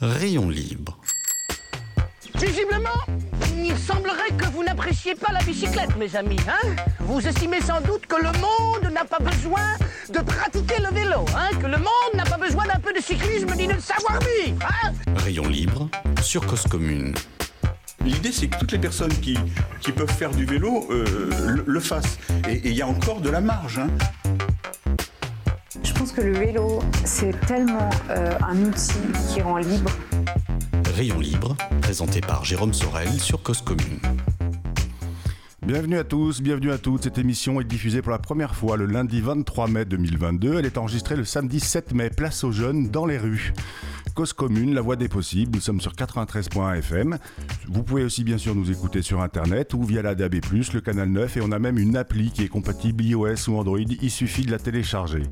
Rayon libre. Visiblement, il semblerait que vous n'appréciez pas la bicyclette, mes amis. Hein vous estimez sans doute que le monde n'a pas besoin de pratiquer le vélo, hein que le monde n'a pas besoin d'un peu de cyclisme ni de savoir-vivre. Hein Rayon libre sur Cause Commune. L'idée, c'est que toutes les personnes qui, qui peuvent faire du vélo euh, le, le fassent. Et il y a encore de la marge. hein. Que le vélo, c'est tellement euh, un outil qui rend libre. Rayon libre, présenté par Jérôme Sorel sur Cause Commune. Bienvenue à tous, bienvenue à toutes. Cette émission est diffusée pour la première fois le lundi 23 mai 2022. Elle est enregistrée le samedi 7 mai, place aux jeunes dans les rues. Cause commune, la voie des possibles. Nous sommes sur 93.1 FM. Vous pouvez aussi bien sûr nous écouter sur internet ou via la DAB+, le canal 9 et on a même une appli qui est compatible iOS ou Android. Il suffit de la télécharger.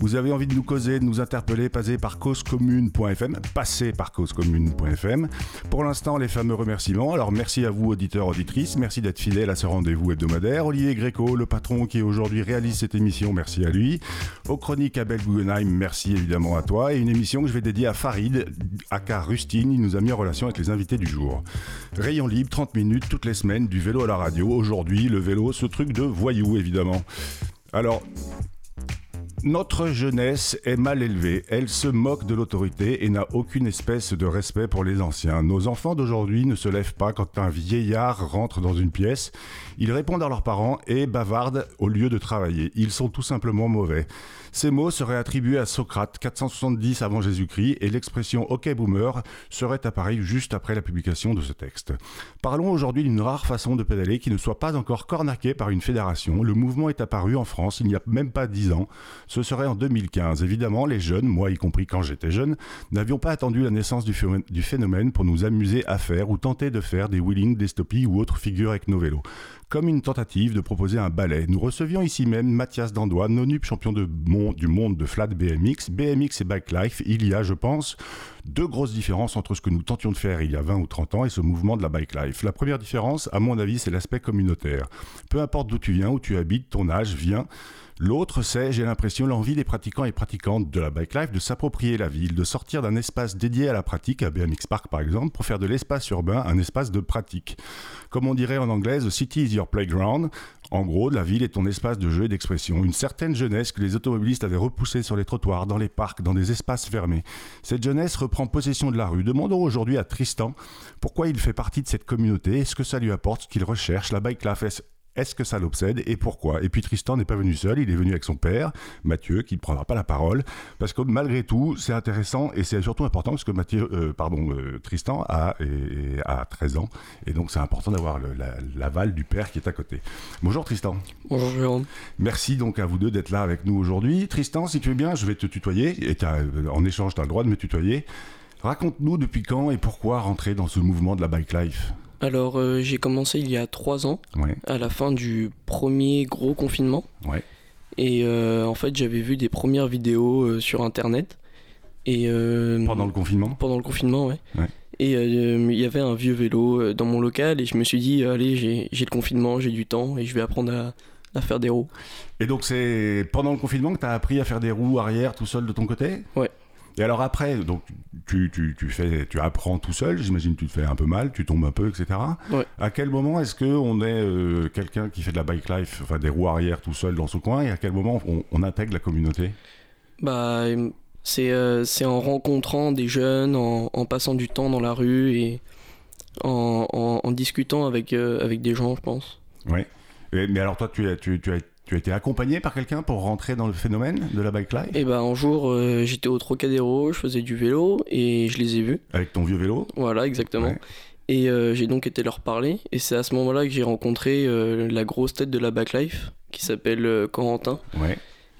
Vous avez envie de nous causer, de nous interpeller, passez par causecommune.fm, passez par causecommune.fm. Pour l'instant, les fameux remerciements. Alors merci à vous auditeurs, auditrices, merci d'être fidèles à ce rendez-vous hebdomadaire. Olivier Gréco, le patron qui aujourd'hui réalise cette émission, merci à lui. Aux chroniques Abel Guggenheim, merci évidemment à toi. Et une émission que je vais dédier à Farid, aka Rustine, il nous a mis en relation avec les invités du jour. Rayon libre, 30 minutes toutes les semaines, du vélo à la radio. Aujourd'hui, le vélo, ce truc de voyou évidemment. Alors, notre jeunesse est mal élevée, elle se moque de l'autorité et n'a aucune espèce de respect pour les anciens. Nos enfants d'aujourd'hui ne se lèvent pas quand un vieillard rentre dans une pièce, ils répondent à leurs parents et bavardent au lieu de travailler. Ils sont tout simplement mauvais. Ces mots seraient attribués à Socrate 470 avant Jésus-Christ et l'expression OK boomer serait apparue juste après la publication de ce texte. Parlons aujourd'hui d'une rare façon de pédaler qui ne soit pas encore cornaquée par une fédération. Le mouvement est apparu en France il n'y a même pas 10 ans. Ce serait en 2015. Évidemment, les jeunes, moi y compris quand j'étais jeune, n'avions pas attendu la naissance du phé- du phénomène pour nous amuser à faire ou tenter de faire des wheelings, des stoppies ou autres figures avec nos vélos. Comme une tentative de proposer un ballet. Nous recevions ici même Mathias Dandois, nonup champion du monde de flat BMX. BMX et bike life, il y a, je pense, deux grosses différences entre ce que nous tentions de faire il y a 20 ou 30 ans et ce mouvement de la bike life. La première différence, à mon avis, c'est l'aspect communautaire. Peu importe d'où tu viens, où tu habites, ton âge, viens. L'autre, c'est, j'ai l'impression, l'envie des pratiquants et pratiquantes de la bike life de s'approprier la ville, de sortir d'un espace dédié à la pratique, à BMX Park par exemple, pour faire de l'espace urbain un espace de pratique. Comme on dirait en anglais, the city is your playground. En gros, la ville est ton espace de jeu et d'expression. Une certaine jeunesse que les automobilistes avaient repoussée sur les trottoirs, dans les parcs, dans des espaces fermés. Cette jeunesse reprend possession de la rue. Demandons aujourd'hui à Tristan pourquoi il fait partie de cette communauté, est-ce que ça lui apporte ce qu'il recherche, la bike life, est-ce- que ça l'obsède et pourquoi? Et puis Tristan n'est pas venu seul, il est venu avec son père, Mathieu, qui ne prendra pas la parole, parce que malgré tout, c'est intéressant et c'est surtout important parce que Mathieu, euh, pardon, euh, Tristan a, et- a 13 ans et donc c'est important d'avoir la- l'aval du père qui est à côté. Bonjour Tristan. Bonjour Jérôme. Merci donc à vous deux d'être là avec nous aujourd'hui. Tristan, si tu veux bien, je vais te tutoyer et euh, en échange, tu as le droit de me tutoyer. Raconte-nous depuis quand et pourquoi rentrer dans ce mouvement de la bike life? Alors euh, j'ai commencé il y a trois ans, Ouais, à la fin du premier gros confinement. ouais. Et euh, en fait j'avais vu des premières vidéos euh, sur internet. Et Pendant le confinement pendant le confinement, ouais. Ouais. Et il y avait un vieux vélo dans mon local et je me suis dit, allez, j'ai j'ai le confinement, j'ai du temps et je vais apprendre à, à faire des roues. Et donc c'est pendant le confinement que tu as appris à faire des roues arrière tout seul de ton côté? Ouais. Et alors après, donc tu, tu, tu, fais, tu apprends tout seul, j'imagine que tu te fais un peu mal, tu tombes un peu, etc. Ouais. À quel moment est-ce qu'on est, euh, quelqu'un qui fait de la bike life, enfin des roues arrière tout seul dans son coin, et à quel moment on, on intègre la communauté? Bah, euh, c'est euh, c'est en rencontrant des jeunes, en, en passant du temps dans la rue et en, en, en discutant avec, euh, avec des gens, je pense. Ouais. Et- mais alors toi, tu, as- tu, tu, as, tu as été accompagné par quelqu'un pour rentrer dans le phénomène de la bike life Et bah, un jour, euh, j'étais au Trocadéro, je faisais du vélo et je les ai vus. Avec ton vieux vélo Voilà, exactement. Ouais. Et euh, j'ai donc été leur parler. Et c'est à ce moment-là que j'ai rencontré euh, la grosse tête de la backlife qui s'appelle Corentin. Ouais.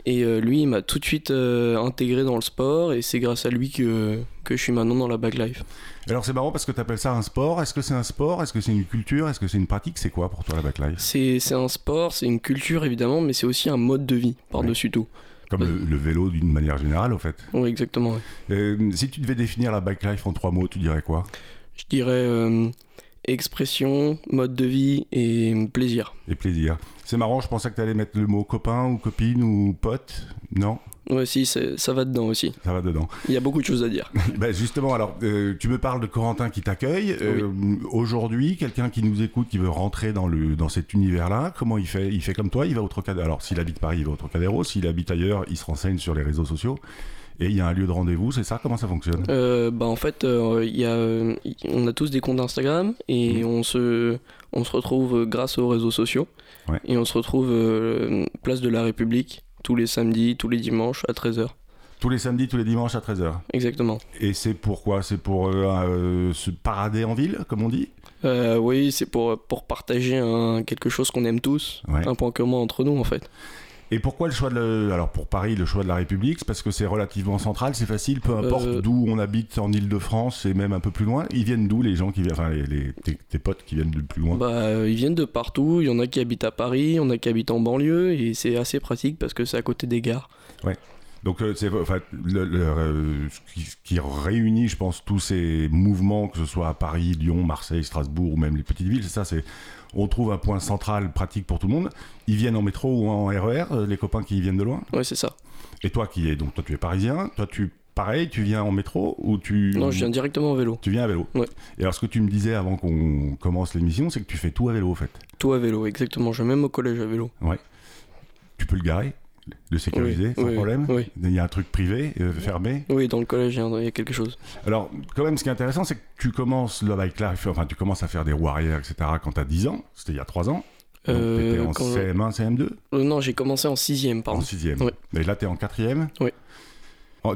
Et lui, il m'a tout de suite intégré dans le sport. Et c'est grâce à lui que, que je suis maintenant dans la backlife. Alors c'est marrant parce que tu appelles ça un sport. Est-ce que c'est un sport? Est-ce que c'est une culture? Est-ce que c'est une pratique? C'est quoi pour toi la bike life C'est c'est un sport, c'est une culture évidemment, mais c'est aussi un mode de vie par-dessus tout. Comme le, le vélo d'une manière générale, au fait. Oui, exactement. ouais. Euh, si tu devais définir la bike life en trois mots, tu dirais quoi? Je dirais euh, expression, mode de vie et plaisir. Et plaisir. C'est marrant, je pensais que tu allais mettre le mot copain ou copine ou pote. Non? Ouais, si, ça va dedans aussi. Ça va dedans. Il y a beaucoup de choses à dire. Bah, justement, alors, euh, tu me parles de Corentin qui t'accueille. Euh, Aujourd'hui, quelqu'un qui nous écoute, qui veut rentrer dans, le, dans cet univers-là, comment il fait? Il fait comme toi, il va au Trocadéro. Alors, s'il habite Paris, il va au Trocadéro. S'il habite ailleurs, il se renseigne sur les réseaux sociaux. Et il y a un lieu de rendez-vous, c'est ça? Comment ça fonctionne? Euh, bah en fait, euh, y a, on a tous des comptes Instagram et Mhm. on, se, on se retrouve grâce aux réseaux sociaux. Ouais. Et on se retrouve euh, place de la République tous les samedis, tous les dimanches à 13h. Tous les samedis, tous les dimanches à 13h. Exactement. Et c'est pourquoi? C'est pour euh, euh, se parader en ville, comme on dit? Euh, oui, c'est pour, pour partager un, quelque chose qu'on aime tous, Ouais. un point commun entre nous en fait. Et pourquoi le choix de... le- Alors, pour Paris, le choix de la République, c'est parce que c'est relativement central, c'est facile, peu importe Euh, d'où on habite en Ile-de-France et même un peu plus loin. Ils viennent d'où, les gens qui viennent... Enfin, les, les- tes, tes potes qui viennent de plus loin? Bah, euh, ils viennent de partout, il y en a qui habitent à Paris, il y en a qui habitent en banlieue et c'est assez pratique parce que c'est à côté des gares. Donc euh, c'est enfin, le- le, euh, ce, qui, réunit, je pense, tous ces mouvements, que ce soit à Paris, Lyon, Marseille, Strasbourg ou même les petites villes, c'est ça, c'est on trouve un point central pratique pour tout le monde. Ils viennent en métro ou en RER, euh, les copains qui viennent de loin. Ouais, c'est ça. Et toi qui es donc toi tu es parisien, toi tu pareil, tu viens en métro ou tu Non, je viens directement en vélo. tu viens à vélo. Ouais. Et alors ce que tu me disais avant qu'on commence l'émission, c'est que tu fais tout à vélo en fait. Tout à vélo, exactement. Je vais même au collège à vélo. Tu peux le garer, le sécuriser Oui, sans oui, problème. Oui. Il y a un truc privé, euh, fermé. Oui, dans le collège, il y a- quelque chose. Alors, quand même, ce qui est intéressant, c'est que tu commences bike life, enfin, tu commences à faire des roues arrière, etc. quand tu as 10 ans. C'était il y a 3 ans. Donc, Euh, t'étais en quand- CM1, CM2 Euh, non, j'ai commencé en sixième, En pardon. 6 Ouais. Et là, tu es en 4 Oui.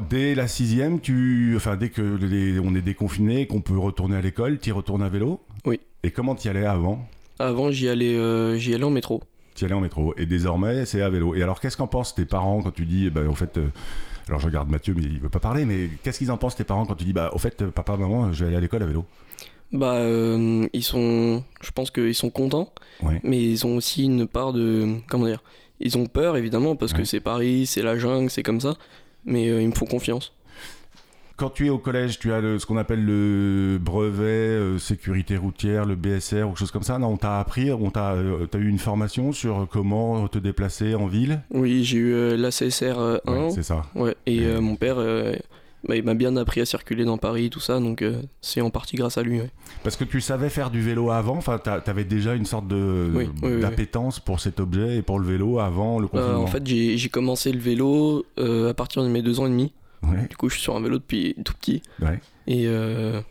Dès la 6 tu... enfin, dès que les- on est déconfiné, qu'on peut retourner à l'école, tu y retournes à vélo Oui. Et comment tu y allais avant? Avant, j'y allais, euh, j'y allais en métro. Tu y allais en métro. Et désormais, c'est à vélo. Et alors, qu'est-ce qu'en pensent tes parents quand tu dis, eh ben, en fait, euh, alors je regarde Mathieu, mais il veut pas parler, mais qu'est-ce qu'ils en pensent tes parents quand tu dis, bah, au fait, euh, papa, maman, je vais aller à l'école à vélo? Bah, euh, ils sont. Je pense qu'ils sont contents, Ouais. mais ils ont aussi une part de. Comment dire Ils ont peur, évidemment, parce Ouais. que c'est Paris, c'est la jungle, c'est comme ça. Mais euh, ils me font confiance. Quand tu es au collège, tu as le- ce qu'on appelle le brevet euh, sécurité routière, le BSR ou quelque chose comme ça. Non, on t'a appris, on t'a, euh, t'as eu une formation sur comment te déplacer en ville. Oui, j'ai eu euh, l'ACSR euh, 1. Ouais, c'est ça. Ouais, et Et- mon père, bah, il m'a bien appris à circuler dans Paris, tout ça, donc euh, c'est en partie grâce à lui. ouais. Parce que tu savais faire du vélo avant. Enfin, t'avais déjà une sorte de Oui, oui, oui, d'appétence pour cet objet et pour le vélo avant le Euh, confinement. en fait, j'ai j'ai commencé le vélo euh, à partir de mes deux ans et demi. Ouais, Du coup, je suis sur un vélo depuis tout petit. ouais. Et euh,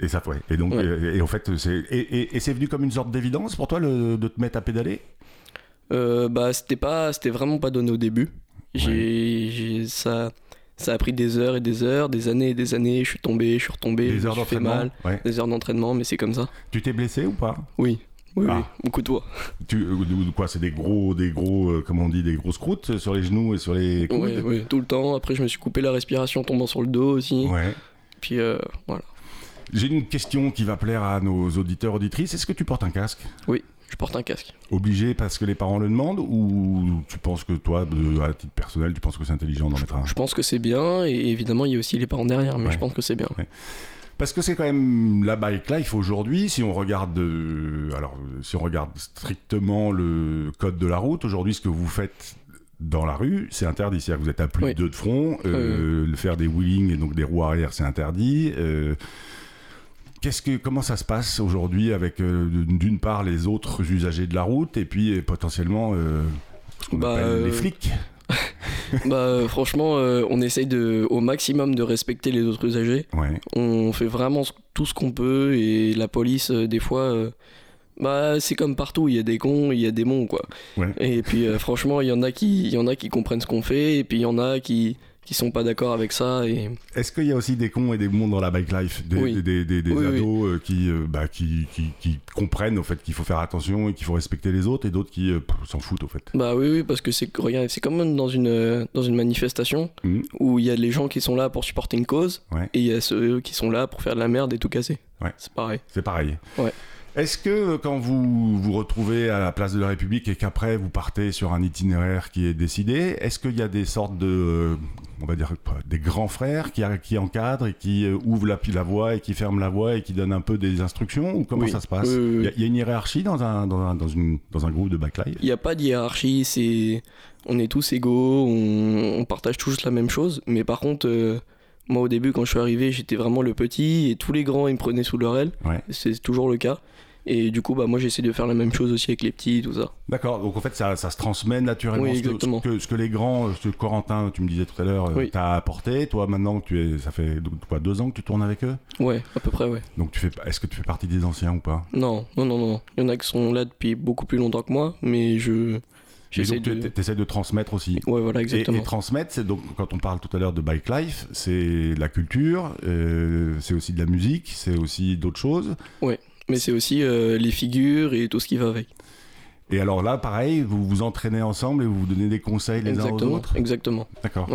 Et ça, ouais. Et donc, Ouais. et, et en fait, c'est et, et- et c'est venu comme une sorte d'évidence pour toi le- de te mettre à pédaler? euh, bah, c'était pas, c'était vraiment pas donné au début. J'ai, j'ai- ça, ça a pris des heures et des heures, des années et des années. Je suis tombé, je suis retombé, je Des me heures suis fait mal, des heures d'entraînement, mais c'est comme ça. Tu t'es blessé ou pas? Oui, oui, Ah. oui, beaucoup de fois. tu, quoi C'est des gros, des gros, euh, comment on dit, des grosses croûtes sur les genoux et sur les coudes. Ouais, ouais, tout le temps. Après, je me suis coupé la respiration en tombant sur le dos aussi. Ouais. Puis euh, voilà. J'ai une question qui va plaire à nos auditeurs auditrices. Est-ce que tu portes un casque? Je porte un casque. Obligé parce que les parents le demandent ou tu penses que toi, à titre personnel, tu penses que c'est intelligent d'en mettre un? Je pense que c'est bien, et évidemment, il y a aussi les parents derrière, mais Ouais. je pense que c'est bien. Parce que c'est quand même la bike life aujourd'hui. Si on regarde, euh, alors si on regarde strictement le code de la route, aujourd'hui, ce que vous faites dans la rue, c'est interdit. C'est-à-dire que vous êtes à plus Oui. de deux de front. euh, le faire des wheelings et donc des roues arrière, c'est interdit. euh, Qu'est-ce que, comment ça se passe aujourd'hui avec euh, d'une part les autres usagers de la route et puis potentiellement Bah, les flics? bah, euh, franchement, euh, on essaye de, au maximum de respecter les autres usagers. Ouais. On fait vraiment tout ce qu'on peut, et la police, euh, des fois, euh, bah, c'est comme partout, il y a des cons, il y a des bons, quoi. Ouais. Et puis, franchement, il y en a qui, il y en a qui comprennent ce qu'on fait, et puis il y en a qui, qui sont pas d'accord avec ça, et Est-ce qu'il y a aussi des cons et des bons dans la bike life? Des, Oui. des, des- des- des Oui, oui. ados qui, bah, qui, qui, qui comprennent au fait qu'il faut faire attention et qu'il faut respecter les autres et d'autres qui euh, s'en foutent au fait Bah oui, oui, parce que c'est, c'est comme dans une, euh, dans une manifestation Mhm. où il y a les gens qui sont là pour supporter une cause Ouais. et il y a ceux qui sont là pour faire de la merde et tout casser. Ouais. C'est pareil. C'est pareil. Ouais. Est-ce que quand vous vous retrouvez à la place de la République et qu'après vous partez sur un itinéraire qui est décidé, est-ce qu'il y a des sortes de, euh, on va dire, des grands frères qui, qui encadrent et qui euh, ouvrent la, la voie et qui ferment la voie et qui donnent un peu des instructions ou comment Oui. ça se passe. Il y a- il y, a une hiérarchie dans un, dans un, dans une, dans un groupe de backlife Il n'y a pas de hiérarchie, c'est on est tous égaux, on, on partage tous la même chose. Mais par contre, euh, moi au début quand je suis arrivé, j'étais vraiment le petit et tous les grands ils me prenaient sous leur aile. Ouais. C'est toujours le cas. Et du coup, bah moi j'essaie de faire la même chose aussi avec les petits, tout ça. D'accord, donc en fait ça, ça se transmet naturellement. Oui, Ce que- exactement. Ce que, ce que les grands, ce que Corentin, tu me disais tout à l'heure, euh, Oui. t'as apporté, toi maintenant tu es, ça fait quoi, deux ans que tu tournes avec eux? Ouais, à peu près, ouais. Donc tu fais, est-ce que tu fais partie des anciens ou pas? Non, non, non, non. Il y en a qui sont là depuis beaucoup plus longtemps que moi, mais je Et donc de. tu essaies de transmettre aussi. Ouais, voilà, Et, exactement. et transmettre, c'est donc quand on parle tout à l'heure de bike life, c'est la culture, euh, c'est aussi de la musique, c'est aussi d'autres choses. Mais c'est aussi euh, les figures et tout ce qui va avec. Et alors là, pareil, vous vous entraînez ensemble et vous vous donnez des conseils les uns aux Exactement, autres. exactement. D'accord.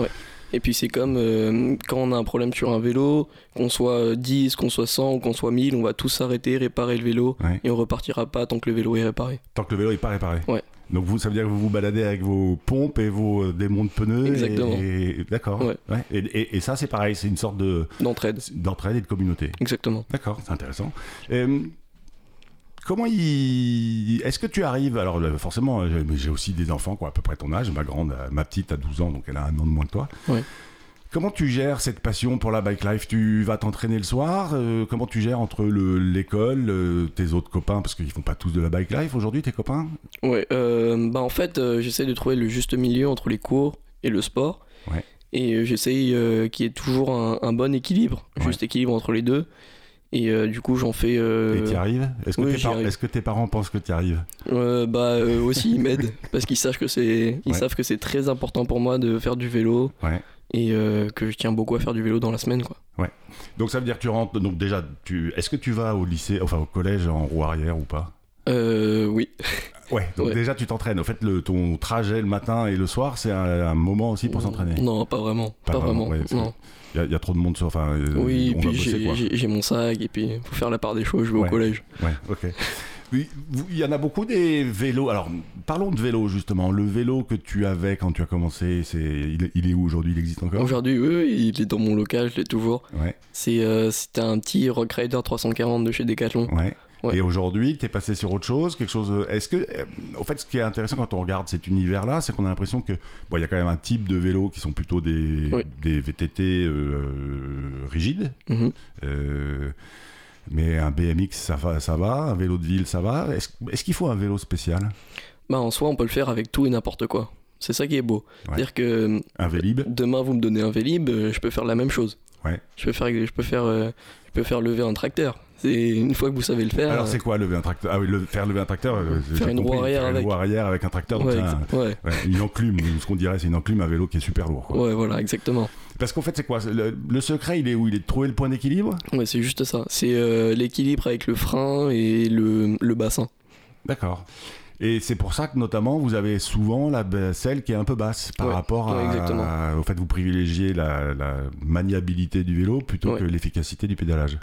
Et puis c'est comme euh, quand on a un problème sur un vélo, qu'on soit euh, 10, qu'on soit 100 ou qu'on soit 1000, on va tous s'arrêter, réparer le vélo Ouais. et on repartira pas tant que le vélo est réparé. Tant que le vélo est pas réparé. Ouais. Donc vous, ça veut dire que vous vous baladez avec vos pompes et vos euh, démons de pneus. Exactement. Et, D'accord. Ouais. Et, et- et ça, c'est pareil, c'est une sorte de D'entraide, d'entraide et de communauté. exactement. D'accord, c'est intéressant. Euh, comment il... Est-ce que tu arrives... Alors euh, forcément, j'ai- aussi des enfants qui ont à peu près ton âge. Ma grande, ma petite a 12 ans, donc elle a un an de moins que toi. Ouais. Comment tu gères cette passion pour la bike life? Tu vas t'entraîner le soir euh, Comment tu gères entre le- l'école, euh, tes autres copains? Parce qu'ils font pas tous de la bike life aujourd'hui, tes copains? Ouais, euh, bah en fait, j'essaie de trouver le juste milieu entre les cours et le sport. Ouais. Et j'essaye qu'il y ait toujours un, un bon équilibre, Ouais. juste équilibre entre les deux. Et euh, du coup, j'en fais. euh, Et tu y arrives? Est-ce que, oui, tes j'y par- arrive. est-ce que tes parents pensent que tu y arrives? Euh, bah aussi, ils m'aident parce qu'ils savent que c'est, ils savent que c'est très important pour moi de faire du vélo Ouais. Et euh, que je tiens beaucoup à faire du vélo dans la semaine, quoi. Donc ça veut dire que tu rentres... Donc déjà, tu... est-ce que tu vas au lycée, enfin au collège en roue arrière ou pas? Euh, oui, Ouais, donc Ouais. déjà tu t'entraînes. Au fait, le, ton trajet le matin et le soir, c'est un, un moment aussi pour s'entraîner? Non, pas vraiment, Pas pas, vraiment, ouais. Il y, a- il y a trop de monde sur. Enfin, euh, Oui, on puis j'ai, mon sac et puis faut faire la part des choses. Je vais Ouais. au collège. Ouais, ok. Il y en a beaucoup des vélos. Alors, parlons de vélo justement. Le vélo que tu avais quand tu as commencé, c'est il, est- il est où aujourd'hui? Il existe encore? Aujourd'hui, oui, oui, il est dans mon local, je l'ai toujours. Ouais, C'est, euh, c'était un petit Rock Rider 340 de chez Decathlon. ouais. Ouais. Et aujourd'hui, tu es passé sur autre chose, quelque chose. Est-ce que, euh, au fait, ce qui est intéressant quand on regarde cet univers-là, c'est qu'on a l'impression que bon, il y a quand même un type de vélos qui sont plutôt des, Oui. des VTT euh, rigides. Mhm. Euh, mais un BMX, ça va, ça va. Un vélo de ville, ça va. Est-ce qu'il faut un vélo spécial? Bah, en soi, on peut le faire avec tout et n'importe quoi. C'est ça qui est beau. Ouais. C'est-à-dire que euh, Un Vélib demain, vous me donnez un Vélib, euh, je peux faire la même chose. Ouais. Je peux faire, je peux faire, euh, je peux faire lever un tracteur. C'est une fois que vous savez le faire. Alors c'est quoi lever un tracteur? Ah oui, le- faire lever un tracteur. Faire une roue arrière avec. arrière avec un tracteur. donc ouais, c'est un- exa- ouais. ouais, une enclume, ce qu'on dirait, c'est une enclume à vélo qui est super lourd. quoi. Ouais, voilà, exactement. Parce qu'en fait, c'est quoi? Le, le secret, il est où? Il est de trouver le point d'équilibre? Ouais, c'est juste ça. C'est euh, l'équilibre avec le frein et le, le bassin. D'accord. Et c'est pour ça que notamment vous avez souvent la celle qui est un peu basse par Ouais, rapport ouais, à, exactement. au fait vous privilégiez la, la maniabilité du vélo plutôt Ouais. que l'efficacité du pédalage.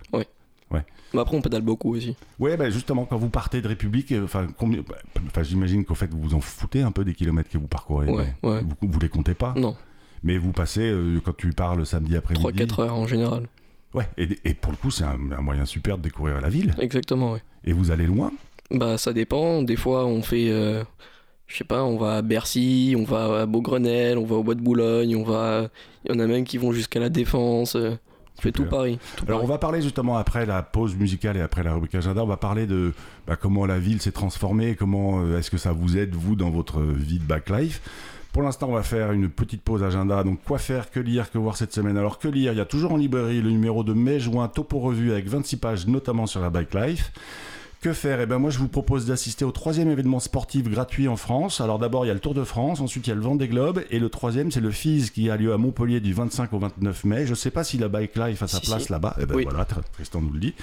Mais après, on pédale beaucoup aussi. Ouais, ben justement, quand vous partez de République, euh, enfin, combien, bah, enfin, j'imagine qu'au fait vous vous en foutez un peu des kilomètres que vous parcourez. Ouais, ouais. Vous, vous les comptez pas. Non, Mais vous passez, euh, quand tu pars le samedi après-midi. 3-4 heures en général. Ouais, et, et pour le coup, c'est un, un moyen super de découvrir la ville. Exactement, ouais. Et vous allez loin. Bah, ça dépend. Des fois, on fait. euh, je sais pas, on va à Bercy, on va à Beaugrenelle, on va au Bois de Boulogne, on va. Il y en a même qui vont jusqu'à la Défense. euh, On fait tout Paris. tout Alors, on va parler justement après la pause musicale et après la rubrique agenda, on va parler de bah, comment la ville s'est transformée, comment euh, est-ce que ça vous aide, vous, dans votre vie de backlife. Pour l'instant, on va faire une petite pause agenda. Donc, quoi faire, que lire, que voir cette semaine? Alors, que lire? Il y a toujours en librairie le numéro de mai-juin Topo Revue avec 26 pages, notamment sur la bike life. Que faire? Eh ben moi, je vous propose d'assister au troisième événement sportif gratuit en France. Alors d'abord, il y a le Tour de France, ensuite il y a le Vendée Globe, et le troisième, c'est le FIS qui a lieu à Montpellier du 25 au 29 mai. Je sais pas si la bike life a sa Si, place si. là-bas. Eh ben Oui. voilà, Tr- Tristan nous le dit.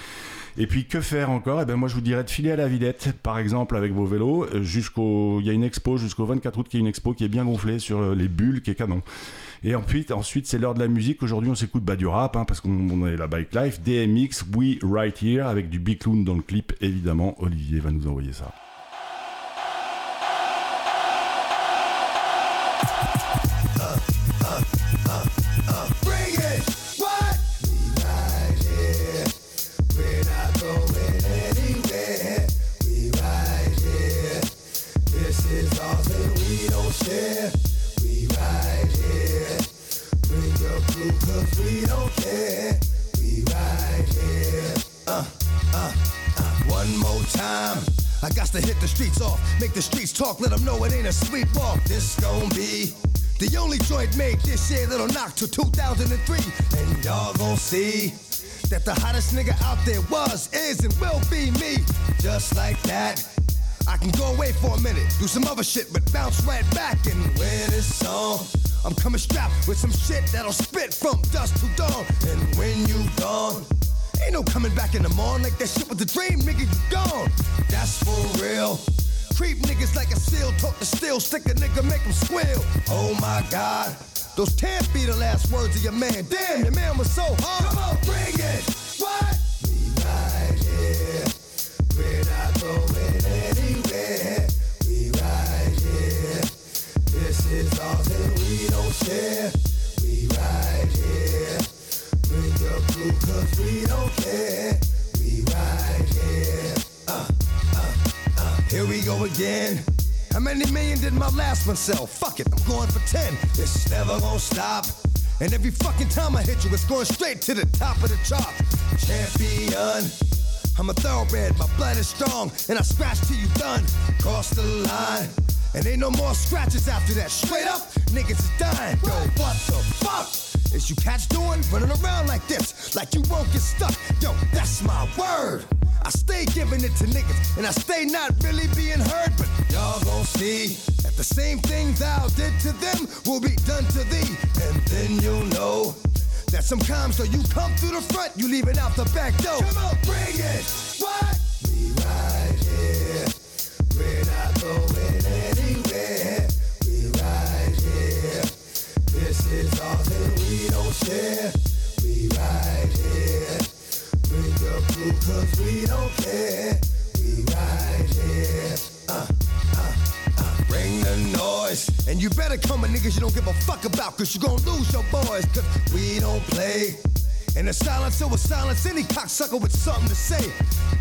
Et puis que faire encore? Eh ben moi je vous dirais de filer à la Villette, par exemple avec vos vélos, euh, jusqu'au. Il y a une expo jusqu'au 24 août qui est une expo qui est bien gonflée sur euh, les bulles, qui est canon. Et ensuite, ensuite c'est l'heure de la musique. Aujourd'hui, on s'écoute bah, du rap, hein, parce qu'on est la Bike Life. DMX, We Right Here, avec du Big Loon dans le clip, évidemment. Olivier va nous envoyer ça. Make the streets talk, let them know it ain't a sweet sleepwalk. This gon' be the only joint made this year that'll knock to 2003. And y'all gon' see that the hottest nigga out there was, is, and will be me. Just like that. I can go away for a minute, do some other shit, but bounce right back and win this song. I'm coming strapped with some shit that'll spit from dusk to dawn. And when you gone, ain't no coming back in the morning like that shit was a dream, nigga, you gone. That's for real. Creep niggas like a seal, talk to steel, stick a nigga, make him squeal. Oh my god, those can't be the last words of your man. Damn, your man was so hard. Come on, bring it. What? We right here. We're not going anywhere. We right here. This is ours and we don't share. We right here. Bring your crew cause we don't care. Here we go again. How many million did my last one sell? Fuck it, I'm going for 10. It's never gonna stop. And every fucking time I hit you, it's going straight to the top of the chart. Champion. I'm a thoroughbred, my blood is strong, and I scratch till you done. Cross the line. And ain't no more scratches after that. Straight up, niggas is dying. Yo, what the fuck? Is you cats doing? Running around like this, like you won't get stuck. Yo, that's my word. I stay giving it to niggas, and I stay not really being heard, but y'all gon' see that the same thing thou did to them will be done to thee, and then you'll know that sometimes though you come through the front, you leave it out the back door. Come on, bring it. What? We right here. We're not going anywhere. We right here. This is ours and we don't share. We right. Bring your crew cause we don't care. We ride, here. Uh, uh, uh. Bring the noise. And you better come with niggas you don't give a fuck about cause you gon' lose your boys. Cause we don't play. And the silence, was silence. Any cocksucker with something to say.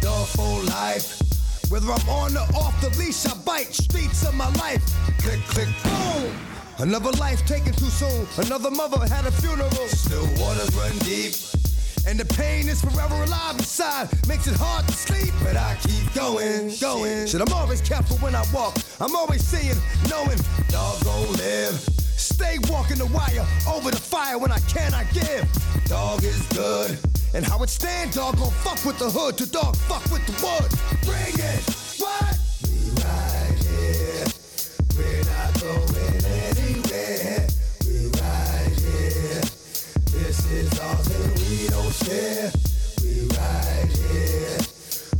Dog for life. Whether I'm on or off the leash, I bite streets of my life. Click, click, boom. Another life taken too soon. Another mother had a funeral. Still waters run deep. And the pain is forever alive inside. Makes it hard to sleep, but I keep going, going. Shit, I'm always careful when I walk. I'm always seeing, knowing, dog gon' live. Stay walking the wire over the fire when I cannot give. Dog is good. And how it stand, dog gon' fuck with the hood to dog fuck with the wood. Bring it. Don't. We right here.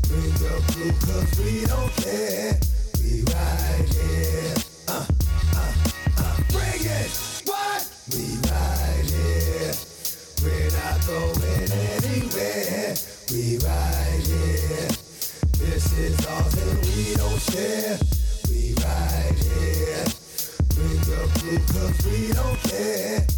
Bring your crew we don't care. We right here. Uh, uh, uh. Bring it. What? We right here. We're not going anywhere. We right here. This is ours and we don't share. We right here. Bring your crew we don't care.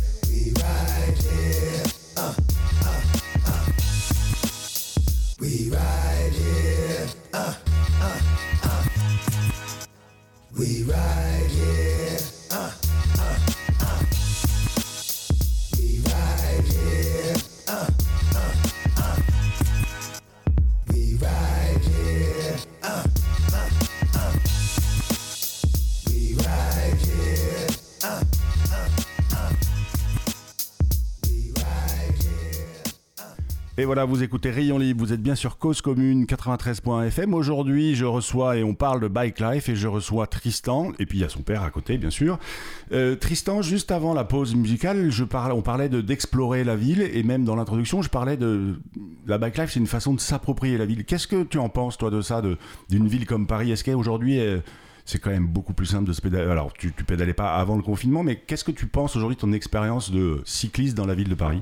Voilà, vous écoutez Rayon Libre, vous êtes bien sur Cause Commune 93.fm. Aujourd'hui, je reçois, et on parle de Bike Life, et je reçois Tristan, et puis il y a son père à côté, bien sûr. Euh, Tristan, juste avant la pause musicale, je on parlait de- d'explorer la ville, et même dans l'introduction, je parlais de... La Bike Life, c'est une façon de s'approprier la ville. Qu'est-ce que tu en penses, toi, de ça, d'une ville comme Paris? Est-ce qu'aujourd'hui, euh, c'est quand même beaucoup plus simple de se pédaler. Alors, tu, tu pédalais pas avant le confinement, mais qu'est-ce que tu penses aujourd'hui de ton expérience de cycliste dans la ville de Paris?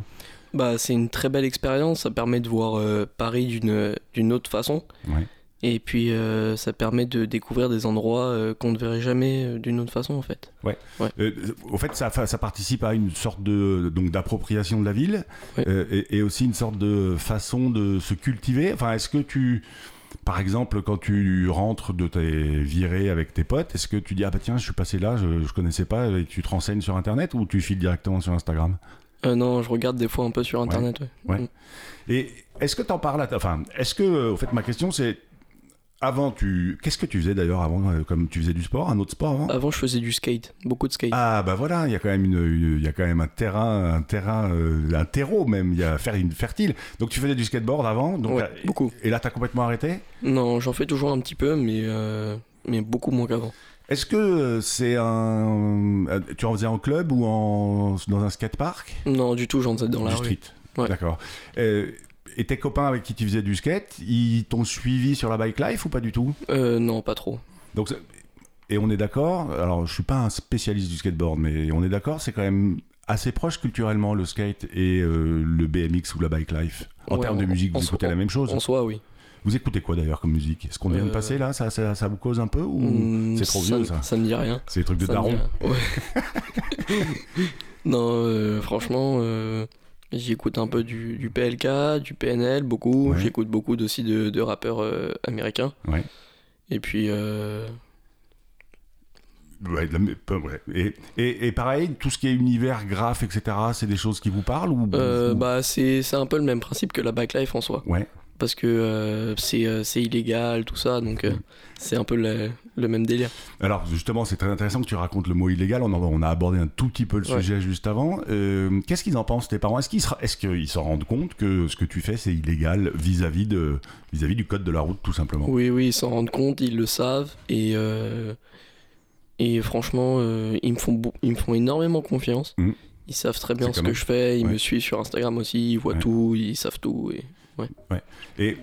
Bah, c'est une très belle expérience, ça permet de voir euh, Paris d'une d'une autre façon. Ouais. Et puis euh, ça permet de découvrir des endroits euh, qu'on ne verrait jamais d'une autre façon en fait. Euh, au fait, ça, ça participe à une sorte de donc d'appropriation de la ville et aussi une sorte de façon de se cultiver. Enfin, est-ce que tu, par exemple, quand tu rentres de tes virées avec tes potes, est-ce que tu dis ah bah tiens, je suis passé là, je, je connaissais pas, et tu te renseignes sur internet ou tu files directement sur Instagram? Euh, non, je regarde des fois un peu sur internet. ouais. Ouais. Mm. Et est-ce que t'en parles à ta... Enfin, est-ce que, euh, au fait, ma question c'est avant, tu, qu'est-ce que tu faisais d'ailleurs avant, euh, comme tu faisais du sport, un autre sport avant? Avant, je faisais du skate, beaucoup de skate. Ah bah voilà, il y a quand même une, il y a quand même un terrain, un terrain, euh, un terreau même, il y a faire une fertile. Donc tu faisais du skateboard avant, donc Ouais, beaucoup. et là t'as complètement arrêté? Non, j'en fais toujours un petit peu, mais, euh, mais beaucoup moins qu'avant. Est-ce que euh, c'est un, euh, tu en faisais en club ou en dans un skatepark? Non, du tout, j'en faisais dans la Du rue. street. Ouais. D'accord. Euh, et tes copains avec qui tu faisais du skate, ils t'ont suivi sur la bike life ou pas du tout? Euh, non, pas trop. Donc, et on est d'accord, alors je suis pas un spécialiste du skateboard, mais on est d'accord, c'est quand même assez proche culturellement le skate et euh, le BMX ou la bike life. En Ouais, termes de musique, vous écoutez la même chose En soi, oui. Vous écoutez quoi d'ailleurs comme musique? Est-ce qu'on vient de Euh, passer là? Ça, ça, ça vous cause un peu ou Mm, c'est trop vieux ça? Ça me dit rien. C'est des trucs de Ça daron. Ouais. non, euh, franchement, euh, j'écoute un peu du, du PLK, du PNL, beaucoup. Ouais. J'écoute beaucoup aussi de, de rappeurs euh, américains. Ouais. Et puis, euh, Ouais. Et, et, et pareil, tout ce qui est univers, graphe, etc., c'est des choses qui vous parlent ou euh, bah, c'est c'est un peu le même principe que la backlife en soi. Ouais. Parce que euh, c'est euh, c'est illégal, tout ça, donc euh, c'est un peu le, le même délire. Alors justement, c'est très intéressant que tu racontes le mot illégal. On, en- on a abordé un tout petit peu le Ouais. sujet juste avant. Qu'est-ce qu'ils en pensent tes parents? Est-ce qu'ils est-ce qu'ils s'en rendent compte que ce que tu fais c'est illégal vis-à-vis de vis-à-vis du code de la route tout simplement? Oui, oui, ils s'en rendent compte, ils le savent, et, et franchement, ils, me font ils me font énormément confiance. Mhm. Ils savent très bien C'est ce que même- je fais, ils ouais. me suivent sur Instagram aussi, ils voient Ouais. tout, ils savent tout. Et... Et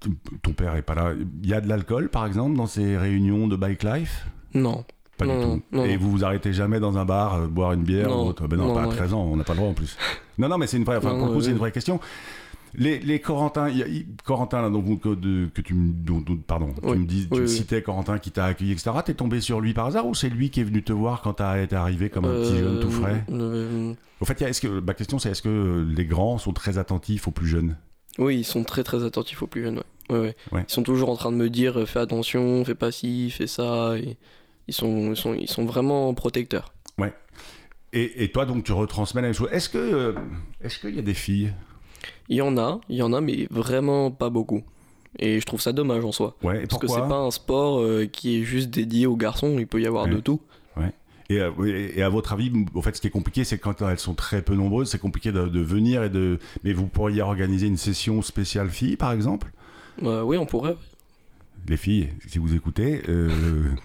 t- ton père est pas là. Il y a de l'alcool par exemple dans ces réunions de bike life? Non, Pas Non, du tout. non, Et vous vous arrêtez jamais dans un bar euh, boire une bière Non, ou autre? Ben non, pas à non. 13 ans, on n'a pas le droit en plus. non, non, mais c'est une vraie. Enfin, pour le coup, c'est une vraie question. Les, les Corentins, y a- Corentin là, donc, que, de- que tu me, dont- dont- pardon, tu me dis, tu oui, me oui. citais Corentin qui t'a accueilli, etc. T'es tombé sur lui par hasard ou c'est lui qui est venu te voir quand été arrivé comme un petit jeune tout frais? euh, Au fait, il y a- est-ce que ma question c'est est-ce que les grands sont très attentifs aux plus jeunes? Oui, ils sont très très attentifs aux plus jeunes, ouais. Ouais, ouais. Ouais. Ils sont toujours en train de me dire euh, fais attention, fais pas ci, fais ça. Et ils, sont, ils, sont, ils sont vraiment protecteurs. et, et toi donc tu retransmets la même chose. Est-ce que euh, qu'il y a des filles? Il y en a, il y en a, mais vraiment pas beaucoup. Et je trouve ça dommage en soi. Ouais. Et Parce que c'est pas un sport euh, qui est juste dédié aux garçons, il peut y avoir Ouais. de tout. Et, euh, et à votre avis, au fait, ce qui est compliqué, c'est quand elles sont très peu nombreuses, c'est compliqué de, de venir et de. Mais vous pourriez organiser une session spéciale filles, par exemple? Euh, oui, on pourrait. Les filles, si vous écoutez, euh,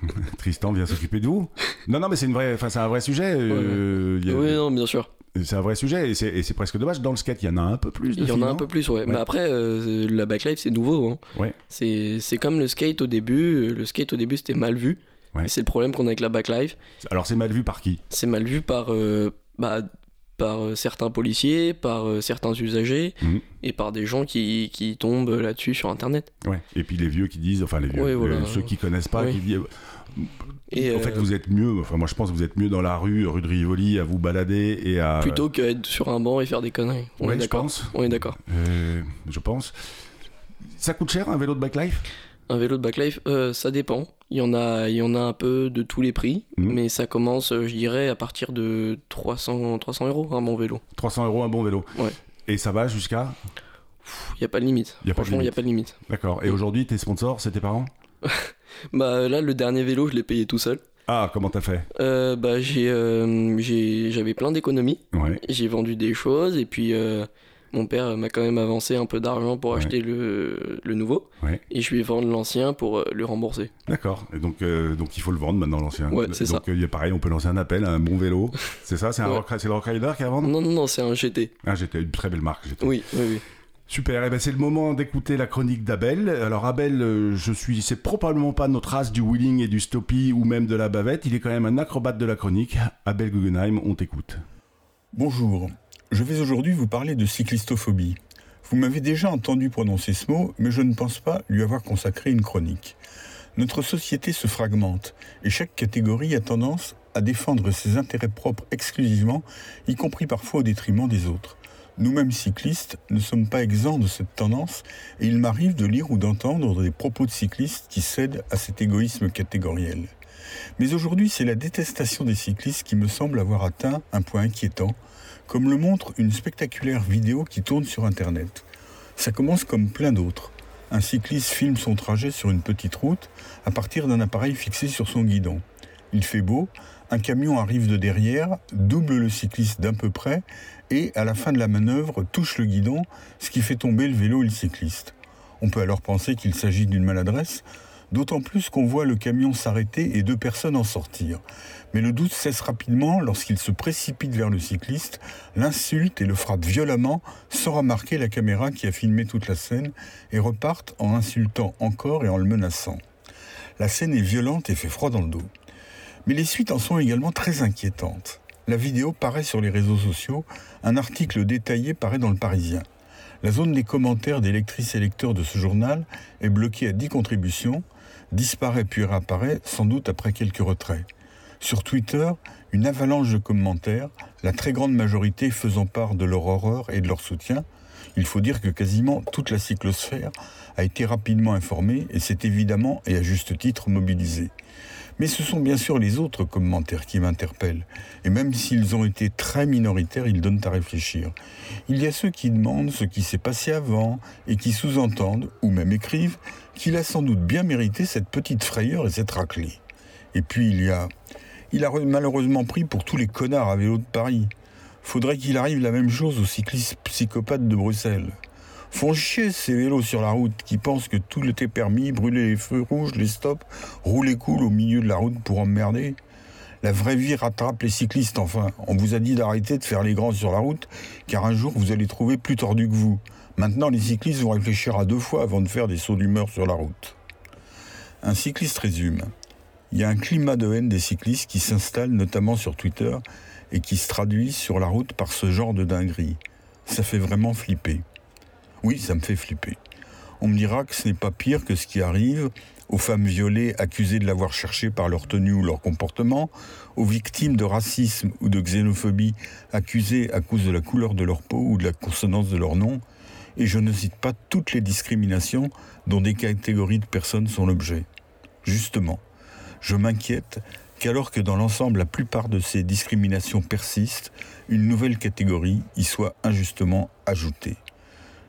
Tristan vient s'occuper de vous. Non, non, mais c'est une vraie, enfin, c'est un vrai sujet. euh, a- Oui, non, bien sûr. C'est un vrai sujet et c'est, presque dommage. Dans le skate, il y en a un peu plus. Il y en a un peu plus, ouais. Ouais. Mais après, euh, la backlife, c'est nouveau. Hein. Ouais. C'est c'est comme le skate au début. Le skate au début, c'était mal vu. Ouais. C'est le problème qu'on a avec la backlife. Alors, c'est mal vu par qui? C'est mal vu par, euh, bah, par euh, certains policiers, par euh, certains usagers Mhm. et par des gens qui, qui tombent là-dessus sur Internet. Ouais. Et puis les vieux qui disent, enfin les vieux, Ouais, voilà. ceux qui connaissent pas, qui disent. Et, en fait, vous êtes mieux. Enfin, moi, je pense que vous êtes mieux dans la rue, rue de Rivoli, à vous balader et à. Plutôt qu'être sur un banc et faire des conneries. On Ouais, est d'accord. On est d'accord. Je pense. Ça coûte cher un vélo de backlife Un vélo de backlife, ça dépend. Il y, en a, il y en a un peu de tous les prix, Mhm. mais ça commence, euh, je dirais, à partir de 300, 300 euros, un bon vélo. 300 euros un bon vélo. Ouais. Et ça va jusqu'à Il n'y a pas de limite. Y a Franchement, il n'y a pas de limite. D'accord. Et aujourd'hui, tes sponsors, c'est tes parents? Bah là, le dernier vélo, je l'ai payé tout seul. Ah, comment t'as fait? Euh, bah j'ai, euh, j'ai- j'avais plein d'économies. Ouais. J'ai vendu des choses et puis euh, mon père m'a quand même avancé un peu d'argent pour Ouais. acheter le, le nouveau. Ouais. Et je lui ai vendu l'ancien pour euh, le rembourser. D'accord. Et donc, euh, donc il faut le vendre maintenant, l'ancien. Ouais, c'est donc, euh, pareil, on peut lancer un appel à un bon vélo. C'est ça C'est un Ouais. Rock- c'est le Rockrider qui est à vendre? Non, non, non, c'est un GT. Ah, j'étais une très belle marque. GT. Oui, oui, oui. Super, et ben c'est le moment d'écouter la chronique d'Abel. Alors Abel, euh, je suis, c'est probablement pas notre race du wheeling et du stoppie ou même de la bavette, il est quand même un acrobate de la chronique. Abel Guggenheim, on t'écoute. Bonjour, je vais aujourd'hui vous parler de cyclistophobie. Vous m'avez déjà entendu prononcer ce mot, mais je ne pense pas lui avoir consacré une chronique. Notre société se fragmente et chaque catégorie a tendance à défendre ses intérêts propres exclusivement, y compris parfois au détriment des autres. Nous-mêmes cyclistes ne sommes pas exempts de cette tendance et il m'arrive de lire ou d'entendre des propos de cyclistes qui cèdent à cet égoïsme catégoriel. Mais aujourd'hui, c'est la détestation des cyclistes qui me semble avoir atteint un point inquiétant, comme le montre une spectaculaire vidéo qui tourne sur Internet. Ça commence comme plein d'autres. Un cycliste filme son trajet sur une petite route à partir d'un appareil fixé sur son guidon. Il fait beau, un camion arrive de derrière, double le cycliste d'un peu près et, à la fin de la manœuvre, touche le guidon, ce qui fait tomber le vélo et le cycliste. On peut alors penser qu'il s'agit d'une maladresse, d'autant plus qu'on voit le camion s'arrêter et deux personnes en sortir. Mais le doute cesse rapidement lorsqu'il se précipite vers le cycliste, l'insulte et le frappe violemment sans remarquer la caméra qui a filmé toute la scène et repartent en insultant encore et en le menaçant. La scène est violente et fait froid dans le dos. Mais les suites en sont également très inquiétantes. La vidéo paraît sur les réseaux sociaux, un article détaillé paraît dans le Parisien. La zone des commentaires des lectrices et lecteurs de ce journal est bloquée à 10 contributions, disparaît puis réapparaît, sans doute après quelques retraits. Sur Twitter, une avalanche de commentaires, la très grande majorité faisant part de leur horreur et de leur soutien. Il faut dire que quasiment toute la cyclosphère a été rapidement informée et s'est évidemment et à juste titre mobilisée. Mais ce sont bien sûr les autres commentaires qui m'interpellent. Et même s'ils ont été très minoritaires, ils donnent à réfléchir. Il y a ceux qui demandent ce qui s'est passé avant et qui sous-entendent, ou même écrivent, qu'il a sans doute bien mérité cette petite frayeur et cette raclée. Et puis il y a... Il a malheureusement pris pour tous les connards à vélo de Paris. Faudrait qu'il arrive la même chose aux cyclistes psychopathes de Bruxelles. Font chier ces vélos sur la route qui pensent que tout était permis, brûler les feux rouges, les stops, rouler cool au milieu de la route pour emmerder. La vraie vie rattrape les cyclistes enfin. On vous a dit d'arrêter de faire les grands sur la route, car un jour vous allez trouver plus tordu que vous. Maintenant, les cyclistes vont réfléchir à deux fois avant de faire des sauts d'humeur sur la route. Un cycliste résume. Il y a un climat de haine des cyclistes qui s'installe notamment sur Twitter et qui se traduit sur la route par ce genre de dinguerie. Ça fait vraiment flipper. Oui, ça me fait flipper. On me dira que ce n'est pas pire que ce qui arrive aux femmes violées accusées de l'avoir cherché par leur tenue ou leur comportement, aux victimes de racisme ou de xénophobie accusées à cause de la couleur de leur peau ou de la consonance de leur nom, et je ne cite pas toutes les discriminations dont des catégories de personnes sont l'objet. Justement, je m'inquiète qu'alors que dans l'ensemble la plupart de ces discriminations persistent, une nouvelle catégorie y soit injustement ajoutée.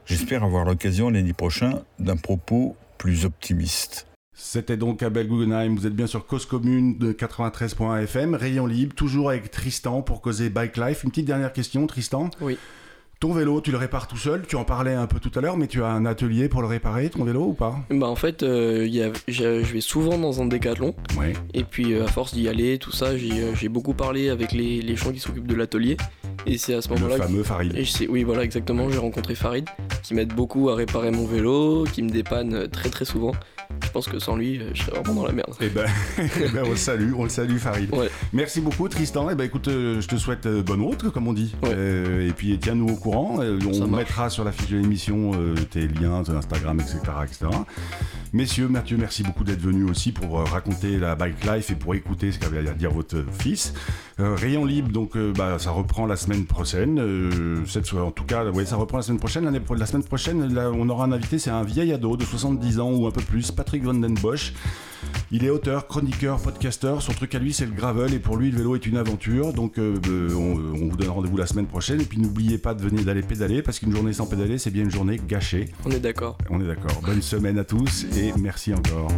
J'espère avoir l'occasion l'année prochaine d'un propos plus optimiste. C'était donc Abel Guggenheim, vous êtes bien sur Cause Commune de 93.1 FM, Rayon Libre, toujours avec Tristan pour causer Bike Life. Une petite dernière question, Tristan? Oui. Ton vélo, tu le répares tout seul Tu en parlais un peu tout à l'heure, mais tu as un atelier pour le réparer, ton vélo ou pas? Bah en fait, euh, y a- j'ai- je vais souvent dans un décathlon. Et puis euh, à force d'y aller, tout ça, j'ai euh, beaucoup parlé avec les, les gens qui s'occupent de l'atelier. Et c'est à ce Le moment-là que- fameux Farid. Et je oui, voilà, exactement. J'ai rencontré Farid, qui m'aide beaucoup à réparer mon vélo, qui me dépanne très très souvent. Je pense que sans lui, euh, je serais vraiment dans la merde. Eh ben, eh ben, on le salue, on le salue Farid. Ouais. Merci beaucoup Tristan. Eh ben écoute, euh, je te souhaite euh, bonne route, comme on dit. Ouais. Euh, et puis tiens-nous au courant. On Ça marche. mettra sur la fiche de l'émission euh, tes liens, ton Instagram, etc., etc. Messieurs, Mathieu, merci beaucoup d'être venu aussi pour raconter la bike life et pour écouter ce qu'avait à dire votre fils. Euh, Rayon libre, donc euh, bah, ça reprend la semaine prochaine. Euh, cette fois, en tout cas, ouais, ça reprend la semaine prochaine. La semaine prochaine, là, on aura un invité, c'est un vieil ado de 70 ans ou un peu plus, Patrick Van Den Bosch. Il est auteur, chroniqueur, podcasteur. Son truc à lui, c'est le gravel. Et pour lui, le vélo est une aventure. Donc, euh, euh, on, on vous donne rendez-vous la semaine prochaine. Et puis, n'oubliez pas de venir d'aller pédaler parce qu'une journée sans pédaler, c'est bien une journée gâchée. On est d'accord. On est d'accord. Bonne semaine à tous et merci encore.